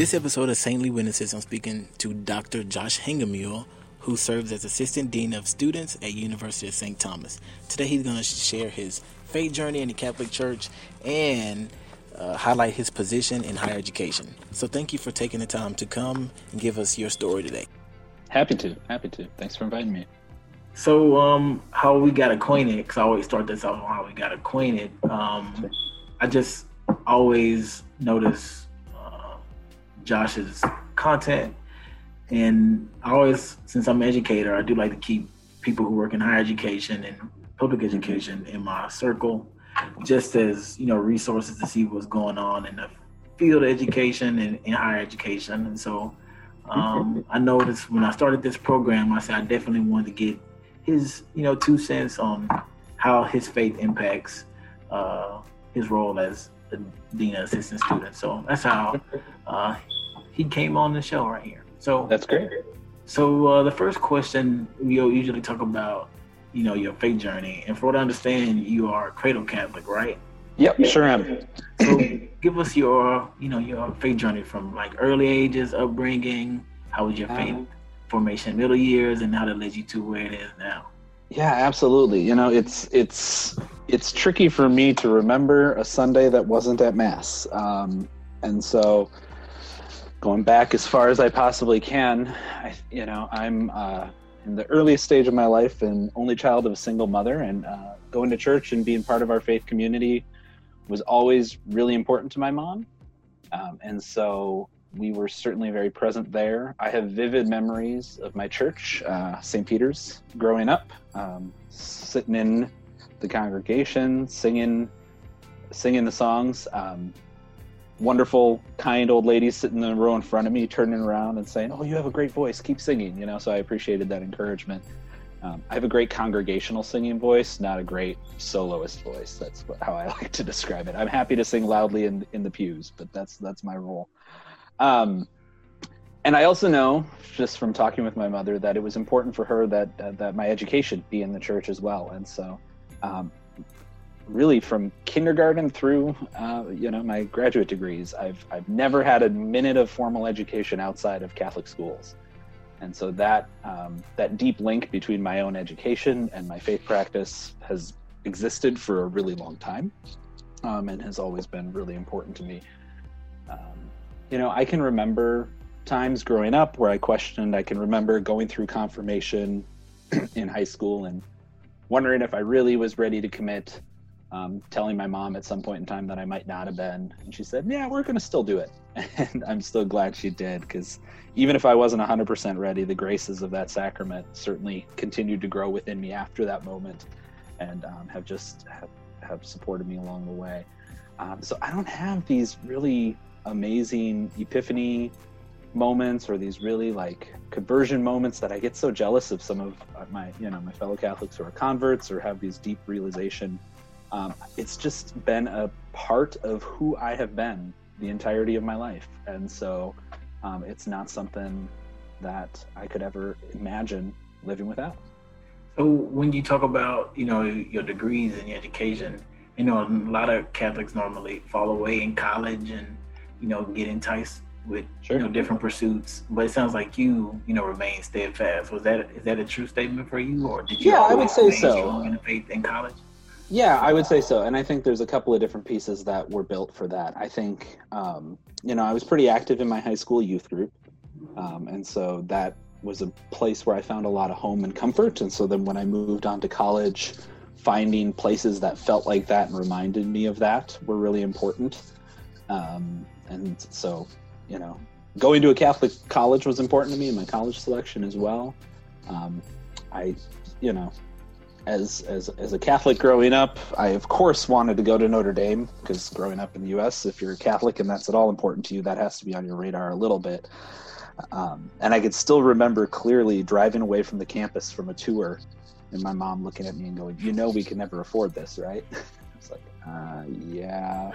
this episode of Saintly Witnesses, I'm speaking to Dr. Josh Hengemuhle, who serves as Assistant Dean of Students at University of St. Thomas. Today he's going to share his faith journey in the Catholic Church and uh, highlight his position in higher education. So thank you for taking the time to come and give us your story today. Happy to, happy to. Thanks for inviting me. So, um, how we got acquainted? Because I always start this off on how we got acquainted. Um, I just always notice Josh's content, and I always, since I'm an educator, I do like to keep people who work in higher education and public education in my circle, just as you know, resources to see what's going on in the field of education and in higher education. And so, um, I noticed when I started this program, I said I definitely wanted to get his, you know, two cents on how his faith impacts uh, his role as a dean of assistant student. So that's how uh, he came on the show right here. So that's great. So uh, the first question we usually talk about, you know, your faith journey, and for what I understand, you are a cradle Catholic, right? Yep, sure am. So give us your, you know, your faith journey from like early ages, upbringing. How was your faith um, formation, middle years, and how that led you to where it is now? Yeah, absolutely. You know, it's it's it's tricky for me to remember a Sunday that wasn't at mass, um, and so going back as far as I possibly can, I, you know, I'm uh, in the earliest stage of my life and only child of a single mother, and uh, going to church and being part of our faith community was always really important to my mom, um, and so we were certainly very present there. I have vivid memories of my church, uh, St. Peter's, growing up, um, sitting in the congregation, singing, singing the songs. Um, wonderful, kind old ladies sitting in the row in front of me, turning around and saying, "Oh, you have a great voice. Keep singing." You know, so I appreciated that encouragement. Um, I have a great congregational singing voice, not a great soloist voice. That's what, how I like to describe it. I'm happy to sing loudly in in the pews, but that's that's my role. Um, and I also know, just from talking with my mother, that it was important for her that uh, that my education be in the church as well. And so, um, really, from kindergarten through, uh, you know, my graduate degrees, I've I've never had a minute of formal education outside of Catholic schools. And so that um, that deep link between my own education and my faith practice has existed for a really long time, um, and has always been really important to me. Um, you know, I can remember times growing up where I questioned. I can remember going through confirmation in high school and wondering if I really was ready to commit. Um, telling my mom at some point in time that I might not have been, and she said, "Yeah, we're going to still do it," and I'm still glad she did because even if I wasn't 100% ready, the graces of that sacrament certainly continued to grow within me after that moment, and um, have just have, have supported me along the way. Um, so I don't have these really amazing epiphany moments or these really like conversion moments that I get so jealous of some of my you know my fellow Catholics who are converts or have these deep realization. Um, it's just been a part of who I have been the entirety of my life, and so um, it's not something that I could ever imagine living without. So when you talk about you know your degrees and your education, you know a lot of Catholics normally fall away in college and you know, get enticed with sure. you know different pursuits. But it sounds like you, you know, remain steadfast. Was that is that a true statement for you, or did you? Yeah, I would say so. In faith in college. Yeah, I would say so, and I think there's a couple of different pieces that were built for that. I think, um, you know, I was pretty active in my high school youth group, um, and so that was a place where I found a lot of home and comfort. And so then when I moved on to college, finding places that felt like that and reminded me of that were really important. Um, and so you know going to a catholic college was important to me in my college selection as well. Um, i you know as as as a catholic growing up i of course wanted to go to notre dame because growing up in the us if you're a catholic and that's at all important to you that has to be on your radar a little bit. Um, and i could still remember clearly driving away from the campus from a tour and my mom looking at me and going you know we can never afford this right? It's like uh, yeah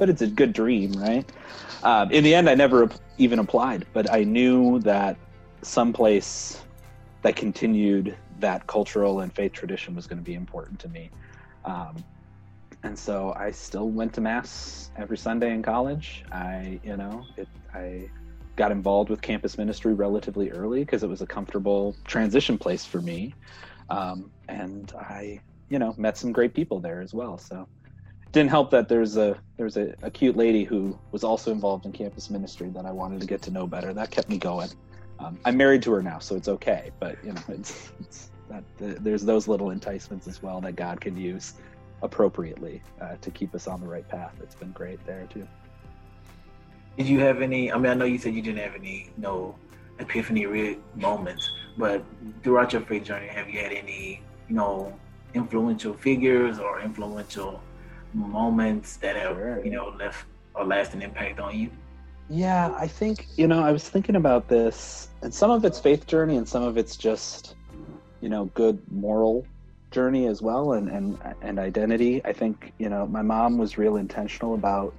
but it's a good dream, right? Um, in the end, I never even applied, but I knew that someplace that continued that cultural and faith tradition was going to be important to me. Um, and so I still went to mass every Sunday in college. I, you know, it, I got involved with campus ministry relatively early because it was a comfortable transition place for me, um, and I, you know, met some great people there as well. So didn't help that there's a there's a, a cute lady who was also involved in campus ministry that I wanted to get to know better. That kept me going. Um, I'm married to her now, so it's okay. But you know, it's, it's that there's those little enticements as well that God can use appropriately uh, to keep us on the right path. It's been great there too. Did you have any? I mean, I know you said you didn't have any no epiphany moments, but throughout your faith journey, have you had any you know influential figures or influential moments that have sure. you know left a lasting impact on you? Yeah, I think you know I was thinking about this, and some of it's faith journey, and some of it's just you know good moral journey as well and and and identity i think you know my mom was real intentional about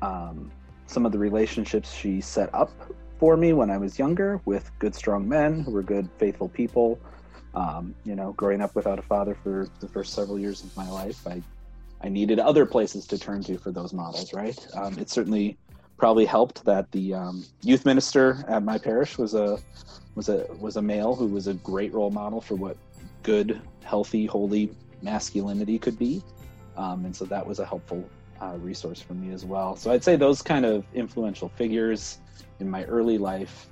um, some of the relationships she set up for me when i was younger with good strong men who were good faithful people um, you know growing up without a father for the first several years of my life i i needed other places to turn to for those models right um, it certainly probably helped that the um, youth minister at my parish was a was a was a male who was a great role model for what good, healthy, holy masculinity could be. Um, and so that was a helpful uh, resource for me as well. So I'd say those kind of influential figures in my early life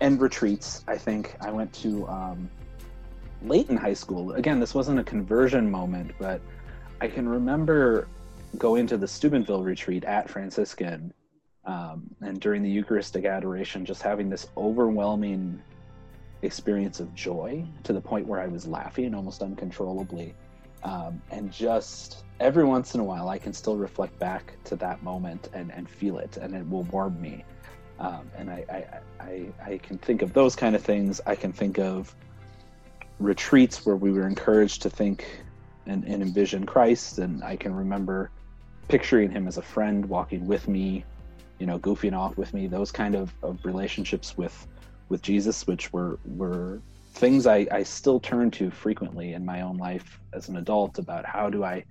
and retreats. I think I went to um, late in high school. Again, this wasn't a conversion moment, but I can remember going to the Steubenville retreat at Franciscan um, and during the Eucharistic adoration, just having this overwhelming experience of joy to the point where I was laughing almost uncontrollably. Um, and just every once in a while, I can still reflect back to that moment and, and feel it, and it will warm me. Um, and I, I, I, I can think of those kind of things. I can think of retreats where we were encouraged to think and, and envision Christ. And I can remember picturing him as a friend walking with me, you know, goofing off with me, those kind of, of relationships with with Jesus, which were were things I, I still turn to frequently in my own life as an adult about how do I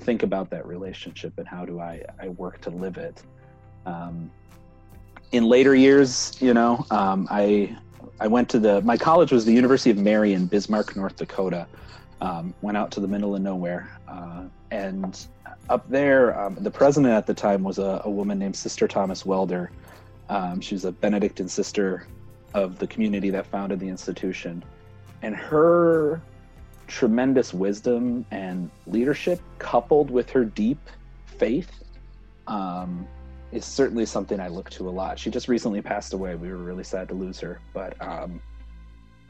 think about that relationship and how do I, I work to live it. Um, in later years, you know, um, I I went to the my college was the University of Mary in Bismarck, North Dakota. Um, went out to the middle of nowhere, uh, and up there, um, the president at the time was a, a woman named Sister Thomas Welder. Um, she was a Benedictine sister of the community that founded the institution. And her tremendous wisdom and leadership, coupled with her deep faith, um, is certainly something I look to a lot. She just recently passed away. We were really sad to lose her, but um,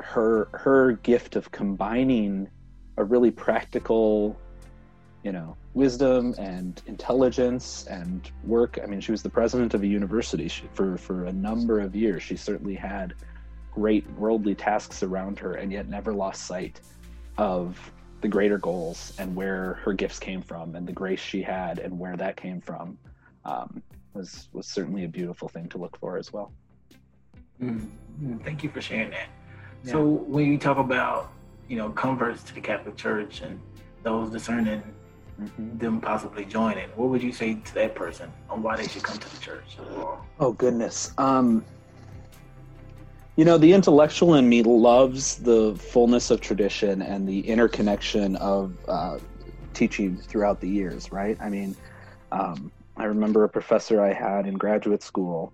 her her gift of combining a really practical you know wisdom and intelligence and work i mean she was the president of a university she, for for a number of years she certainly had great worldly tasks around her and yet never lost sight of the greater goals and where her gifts came from and the grace she had and where that came from um, was was certainly a beautiful thing to look for as well mm-hmm. thank you for sharing that yeah. so when you talk about you know converts to the catholic church and those discerning mm-hmm. them possibly joining, what would you say to that person on why they should come to the church? Oh goodness. Um, you know, the intellectual in me loves the fullness of tradition and the interconnection of uh, teaching throughout the years, right? I mean, um, I remember a professor I had in graduate school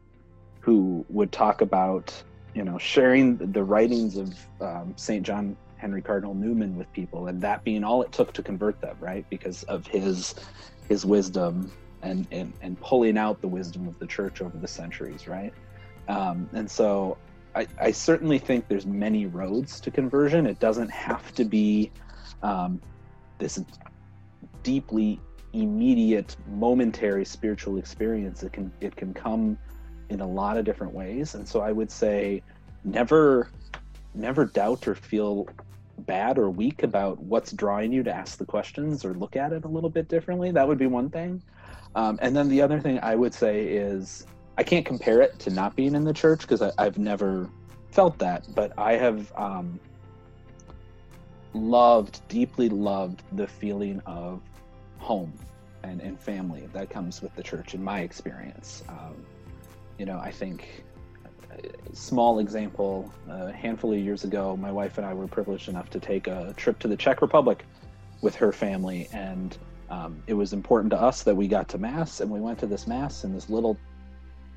who would talk about, you know, sharing the writings of um, St. John Henry Cardinal Newman with people, and that being all it took to convert them, right? Because of his his wisdom and and, and pulling out the wisdom of the church over the centuries, right? Um, and so I, I, certainly think there's many roads to conversion. It doesn't have to be um, this deeply immediate, momentary spiritual experience. It can it can come in a lot of different ways. And so I would say never never doubt or feel bad or weak about what's drawing you to ask the questions or look at it a little bit differently. That would be one thing. Um, and then the other thing I would say is I can't compare it to not being in the church because I've never felt that, but I have um, loved, deeply loved the feeling of home and, and family that comes with the church in my experience. Um, you know, I think small example a handful of years ago my wife and i were privileged enough to take a trip to the czech republic with her family. And um, it was important to us that we got to mass and we went to this mass in this little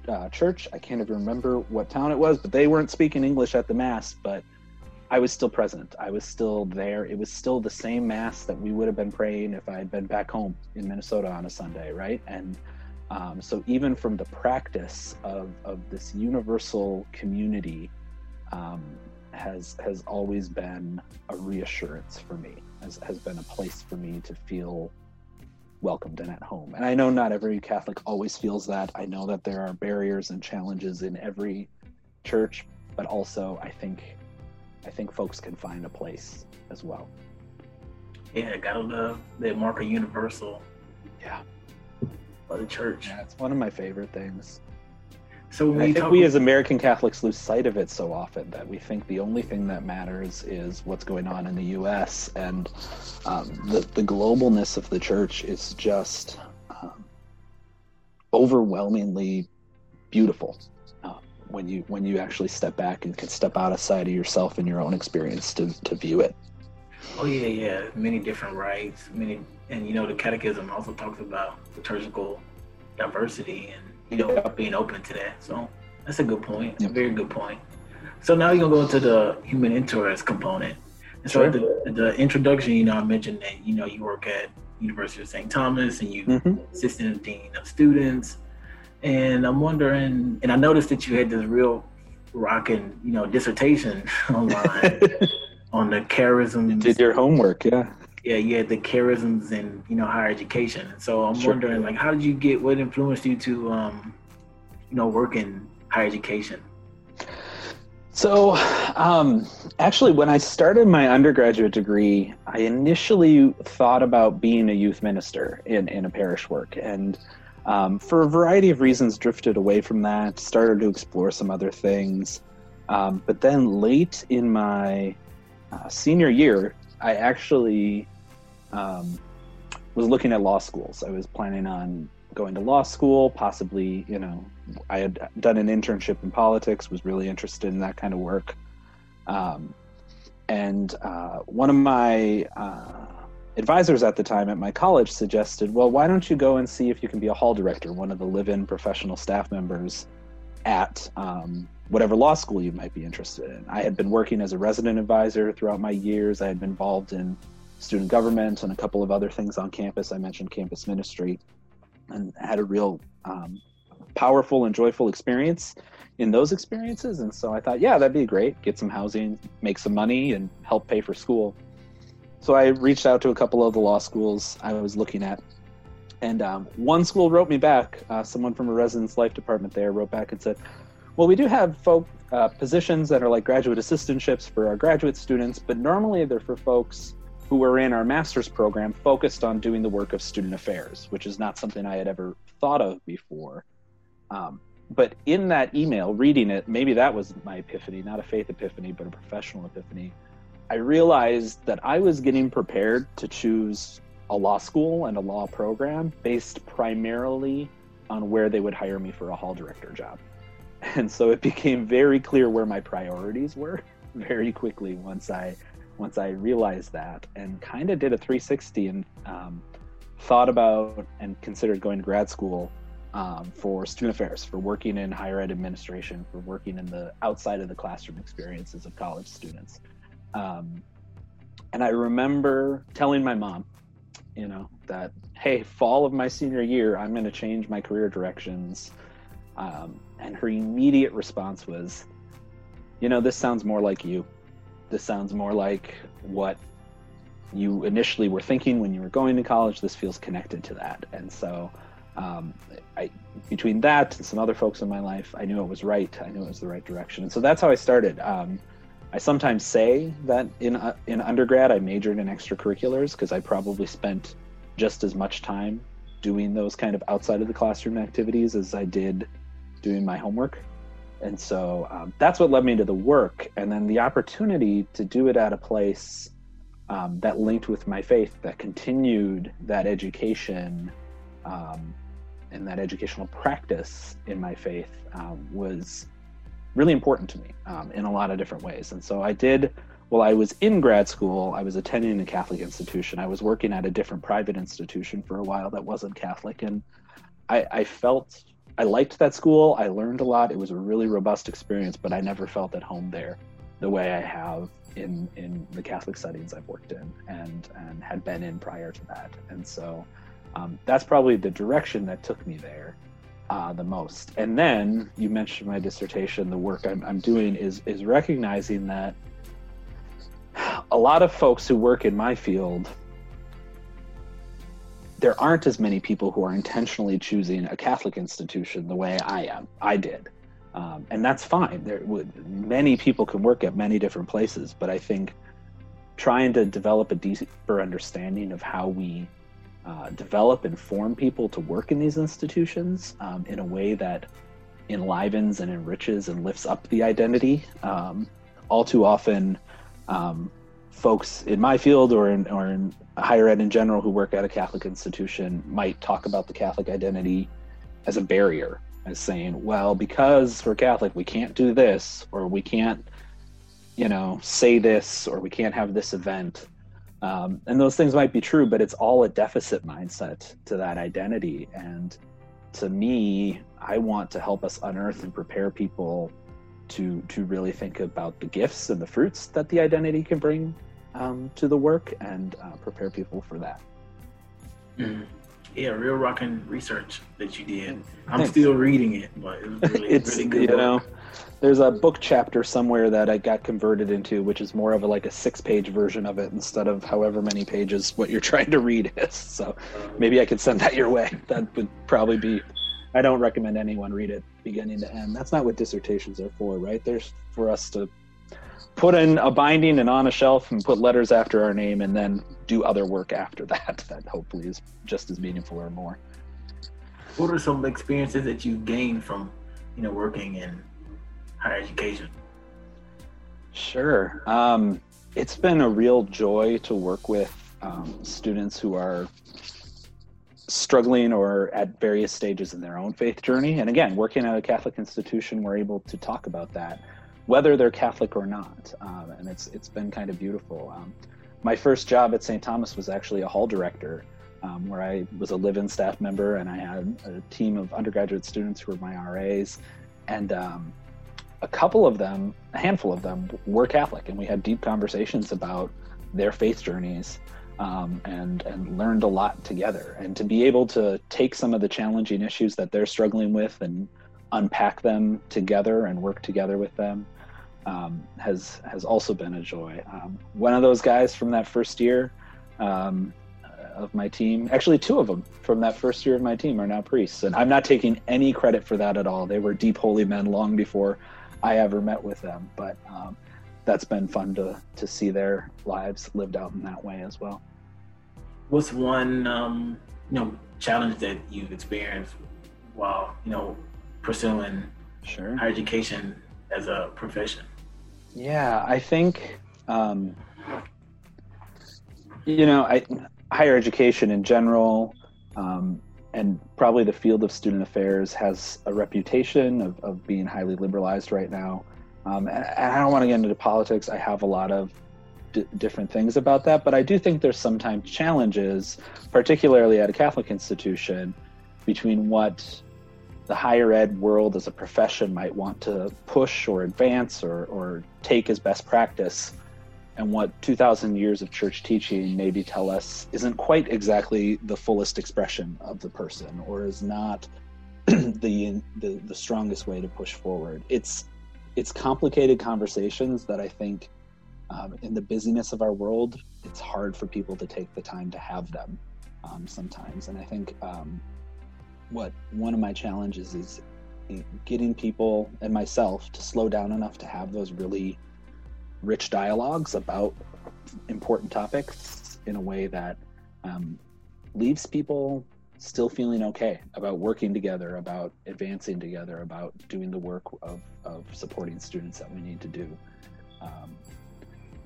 uh, church. I can't even remember what town it was but they weren't speaking english at the mass but i was still present. I was still there. It was still the same mass that we would have been praying if i had been back home in minnesota on a sunday right? And um, so even from the practice of, of this universal community um, has has always been a reassurance for me, has, has been a place for me to feel welcomed and at home. And I know not every Catholic always feels that. I know that there are barriers and challenges in every church, but also I think I think folks can find a place as well. Yeah, gotta love that marker universal. Yeah of the church. Yeah, it's one of my favorite things. So I think we as American Catholics lose sight of it so often that we think the only thing that matters is what's going on in the U.S. and um, the the globalness of the church is just um, overwhelmingly beautiful uh, when you when you actually step back and can step out outside of yourself and your own experience to to view it. Oh yeah, yeah. Many different rites, many, and you know, the Catechism also talks about liturgical diversity and you know yeah. being open to that. So that's a good point. A very good point. So now you're gonna go into the human interest component. And so sure. the, the introduction, you know, I mentioned that you know you work at University of St. Thomas and you mm-hmm. assistant dean of students. And I'm wondering, and I noticed that you had this real rocking, you know, dissertation online on the charism did your homework, yeah. Yeah, you had the charisms in you know higher education. So I'm sure. wondering, like, how did you get? What influenced you to, um, you know, work in higher education? So, um, actually, when I started my undergraduate degree, I initially thought about being a youth minister in, in a parish work. And um, for a variety of reasons, drifted away from that, started to explore some other things. Um, but then late in my uh, senior year, I actually um, was looking at law schools. I was planning on going to law school, possibly, you know, I had done an internship in politics, was really interested in that kind of work. Um, and uh, one of my uh, advisors at the time at my college suggested, well, why don't you go and see if you can be a hall director, one of the live in professional staff members at um, whatever law school you might be interested in. I had been working as a resident advisor throughout my years. I had been involved in student government and a couple of other things on campus. I mentioned campus ministry and had a real um, powerful and joyful experience in those experiences. And so I thought, yeah, that'd be great. Get some housing, make some money, and help pay for school. So I reached out to a couple of the law schools I was looking at. And um, one school wrote me back. Uh, someone from a residence life department there wrote back and said, well, we do have folk uh, positions that are like graduate assistantships for our graduate students, but normally they're for folks who were in our master's program focused on doing the work of student affairs, which is not something I had ever thought of before. Um, but in that email, reading it, maybe that was my epiphany, not a faith epiphany, but a professional epiphany. I realized that I was getting prepared to choose a law school and a law program based primarily on where they would hire me for a hall director job. and so it became very clear where my priorities were very quickly once I once I realized that and kind of did a 360 and um, thought about and considered going to grad school um, for student affairs, for working in higher ed administration, for working in the outside of the classroom experiences of college students. Um, and I remember telling my mom, you know, that hey, fall of my senior year, I'm going to change my career directions. Um, and her immediate response was, You know, this sounds more like you. This sounds more like what you initially were thinking when you were going to college. This feels connected to that. And so, um, I, between that and some other folks in my life, I knew it was right. I knew it was the right direction. And so that's how I started. Um, I sometimes say that in uh, in undergrad I majored in extracurriculars because I probably spent just as much time doing those kind of outside of the classroom activities as I did doing my homework. And so um, that's what led me to the work. And then the opportunity to do it at a place um, that linked with my faith, that continued that education um, and that educational practice in my faith um, was really important to me um, in a lot of different ways. And so I did, while I was in grad school, I was attending a Catholic institution. I was working at a different private institution for a while that wasn't Catholic. And I, I felt, I liked that school. I learned a lot. It was a really robust experience, but I never felt at home there the way I have in in the Catholic settings I've worked in and and had been in prior to that. And so um, that's probably the direction that took me there uh, the most. And then you mentioned my dissertation. The work I'm, I'm doing is is recognizing that a lot of folks who work in my field there aren't as many people who are intentionally choosing a Catholic institution the way I am. I did. Um, and that's fine. There would, many people can work at many different places, but I think trying to develop a deeper understanding of how we uh, develop and form people to work in these institutions um, in a way that enlivens and enriches and lifts up the identity. Um, all too often, um, folks in my field or in, or in higher ed in general who work at a Catholic institution might talk about the Catholic identity as a barrier as saying, well, because we're Catholic, we can't do this, or we can't, you know, say this, or we can't have this event. Um, and those things might be true, but it's all a deficit mindset to that identity. And to me, I want to help us unearth and prepare people to to really think about the gifts and the fruits that the identity can bring um, to the work, and uh, prepare people for that. Mm yeah, real rocking research that you did. I'm Thanks. still reading it, but it was really, it's, really good. You know, there's a book chapter somewhere that I got converted into, which is more of a like a six page version of it instead of however many pages what you're trying to read is. So maybe I could send that your way. That would probably be. I don't recommend anyone read it beginning to end. That's not what dissertations are for, right? There's for us to put in a binding and on a shelf and put letters after our name and then do other work after that that hopefully is just as meaningful or more. What are some experiences that you gained from you know working in higher education? Sure. Um, it's been a real joy to work with um, students who are struggling or at various stages in their own faith journey. And again working at a catholic institution we're able to talk about that whether they're Catholic or not. Um, and it's it's been kind of beautiful. Um, my first job at St. Thomas was actually a hall director, um, where I was a live-in staff member, and I had a team of undergraduate students who were my RAs, and um, a couple of them, a handful of them, were Catholic, and we had deep conversations about their faith journeys. Um, and and learned a lot together, and to be able to take some of the challenging issues that they're struggling with and unpack them together and work together with them um, has has also been a joy. Um, one of those guys from that first year um, of my team, actually two of them from that first year of my team are now priests, and I'm not taking any credit for that at all. They were deep holy men long before I ever met with them, but um, that's been fun to to see their lives lived out in that way as well. What's one um, you know challenge that you've experienced while you know pursuing sure. higher education as a profession? Yeah, I think um, you know, I higher education in general, um, and probably the field of student affairs has a reputation of, of being highly liberalized right now. Um, and, I don't want to get into politics. I have a lot of d- different things about that, but I do think there's sometimes challenges, particularly at a Catholic institution, between what the higher ed world as a profession might want to push or advance or, or take as best practice. And what 2000 years of church teaching maybe tell us isn't quite exactly the fullest expression of the person or is not the, the the strongest way to push forward. It's it's complicated conversations that i think um, in the busyness of our world it's hard for people to take the time to have them um, sometimes. And i think um, what one of my challenges is getting people and myself to slow down enough to have those really rich dialogues about important topics in a way that um, leaves people still feeling okay about working together, about advancing together, about doing the work of, of supporting students that we need to do. Um,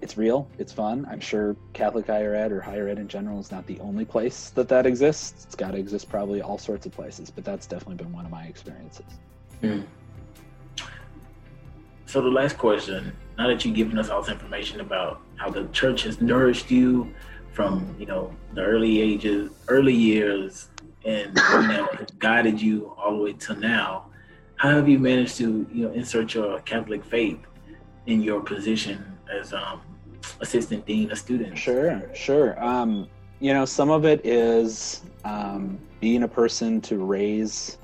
it's real. It's fun. I'm sure Catholic higher ed or higher ed in general is not the only place that that exists. It's got to exist probably all sorts of places, but that's definitely been one of my experiences. Mm. So the last question, now that you've given us all this information about how the church has nourished you from, you know, the early ages, early years, and you know, guided you all the way to now, how have you managed to, you know, insert your Catholic faith in your position as um, assistant dean of students? Sure, sure. Um, you know, some of it is um, being a person to raise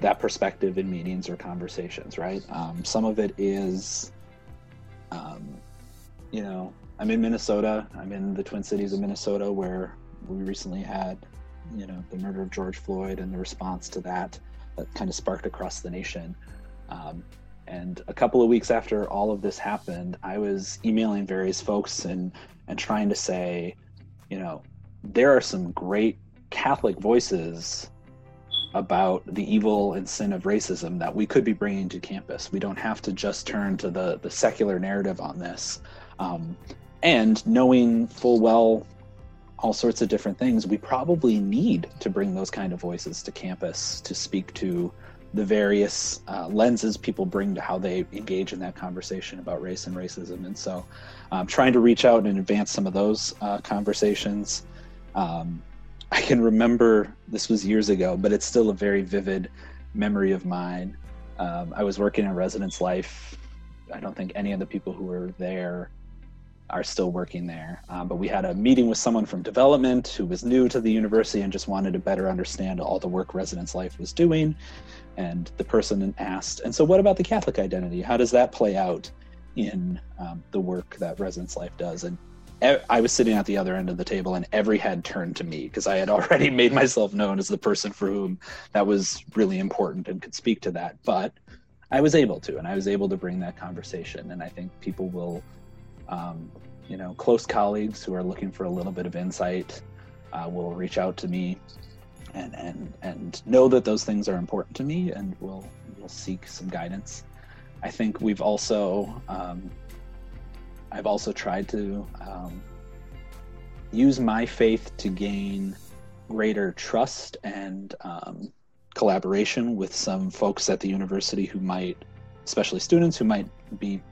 that perspective in meetings or conversations, right? Um, some of it is, um, you know, I'm in Minnesota. I'm in the Twin Cities of Minnesota, where we recently had, you know, the murder of George Floyd and the response to that that kind of sparked across the nation. Um, and a couple of weeks after all of this happened, I was emailing various folks and and trying to say, you know, there are some great Catholic voices about the evil and sin of racism that we could be bringing to campus. We don't have to just turn to the the secular narrative on this. Um, and knowing full well all sorts of different things, we probably need to bring those kind of voices to campus to speak to the various uh, lenses people bring to how they engage in that conversation about race and racism. And so, um, trying to reach out and advance some of those uh, conversations. Um, I can remember this was years ago, but it's still a very vivid memory of mine. Um, I was working in residence life. I don't think any of the people who were there are still working there. Um, but we had a meeting with someone from development who was new to the university and just wanted to better understand all the work residence life was doing. And the person asked, and so what about the Catholic identity? How does that play out in um, the work that residence life does? And I was sitting at the other end of the table, and every head turned to me because I had already made myself known as the person for whom that was really important and could speak to that. But I was able to, and I was able to bring that conversation. And I think people will, um, you know, close colleagues who are looking for a little bit of insight uh, will reach out to me and and and know that those things are important to me, and we'll we'll seek some guidance. I think we've also um, I've also tried to um, use my faith to gain greater trust and um, collaboration with some folks at the university who might, especially students who might be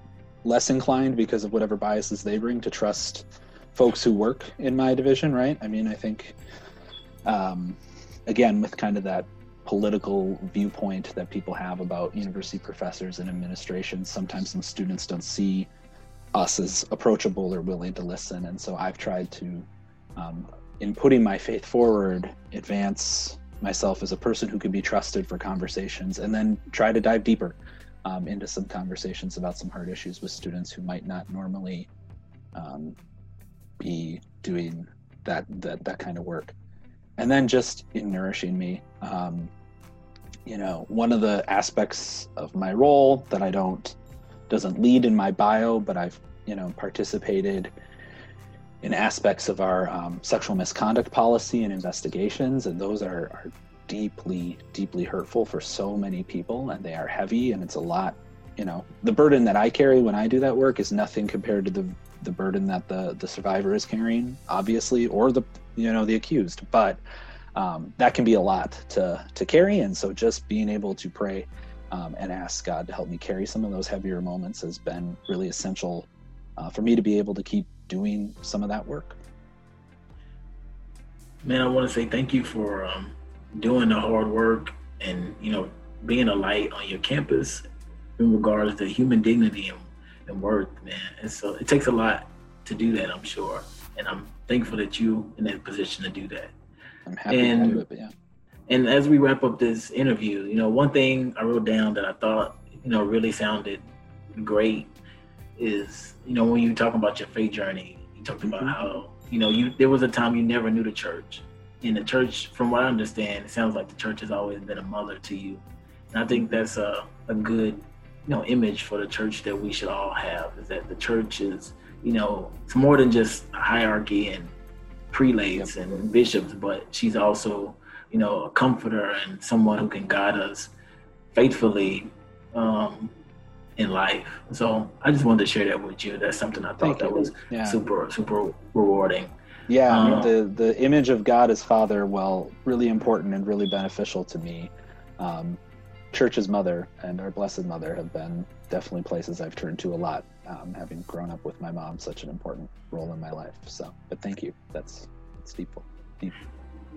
less inclined because of whatever biases they bring to trust folks who work in my division, right? I mean, I think um, again with kind of that political viewpoint that people have about university professors and administration sometimes some students don't see us as approachable or willing to listen and so i've tried to um, in putting my faith forward advance myself as a person who can be trusted for conversations and then try to dive deeper um, into some conversations about some hard issues with students who might not normally um, be doing that, that that kind of work. And then just in nourishing me um, you know one of the aspects of my role that i don't doesn't lead in my bio but i've you know participated in aspects of our um, sexual misconduct policy and investigations and those are, are deeply deeply hurtful for so many people and they are heavy and it's a lot you know. The burden that i carry when i do that work is nothing compared to the the burden that the the survivor is carrying obviously or the you know the accused. But um, that can be a lot to to carry and so just being able to pray um, and ask god to help me carry some of those heavier moments has been really essential uh, for me to be able to keep doing some of that work. Man i want to say thank you for um, doing the hard work and you know being a light on your campus in regards to human dignity and, and worth man and so it takes a lot to do that i'm sure and i'm thankful that you in that position to do that. I'm happy and, to do it, yeah. And as we wrap up this interview, you know, one thing I wrote down that I thought, you know, really sounded great is, you know, when you talk about your faith journey, you talked about mm-hmm. how, you know, you there was a time you never knew the church. In the church, from what I understand, it sounds like the church has always been a mother to you. And I think that's a, a good, you know, image for the church that we should all have is that the church is you know, it's more than just hierarchy and prelates yep. and bishops, but she's also, you know, a comforter and someone who can guide us faithfully um, in life. So I just wanted to share that with you. That's something I thought Thank that you. was Yeah. super super rewarding. Yeah, Um, the the image of God as Father, well, really important and really beneficial to me. Um, Church's mother and our Blessed Mother have been definitely places I've turned to a lot, um, having grown up with my mom, such an important role in my life. So, but thank you. That's that's deep. deep.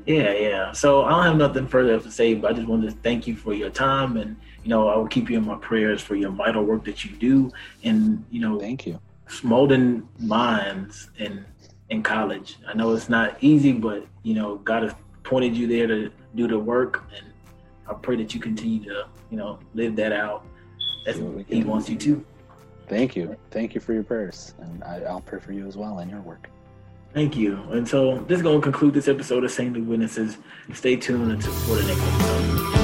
Yeah, yeah. So I don't have nothing further to say, but I just wanted to thank you for your time, and you know I will keep you in my prayers for your vital work that you do, and you know Thank you. molding minds in in college. I know it's not easy, but you know God has pointed you there to do the work, and I pray that you continue to you know live that out as we He wants you to. Thank you. Thank you for your prayers, and I, I'll pray for you as well in your work. Thank you. And so this is going to conclude this episode of Saintly Witnesses. Stay tuned until for the next episode.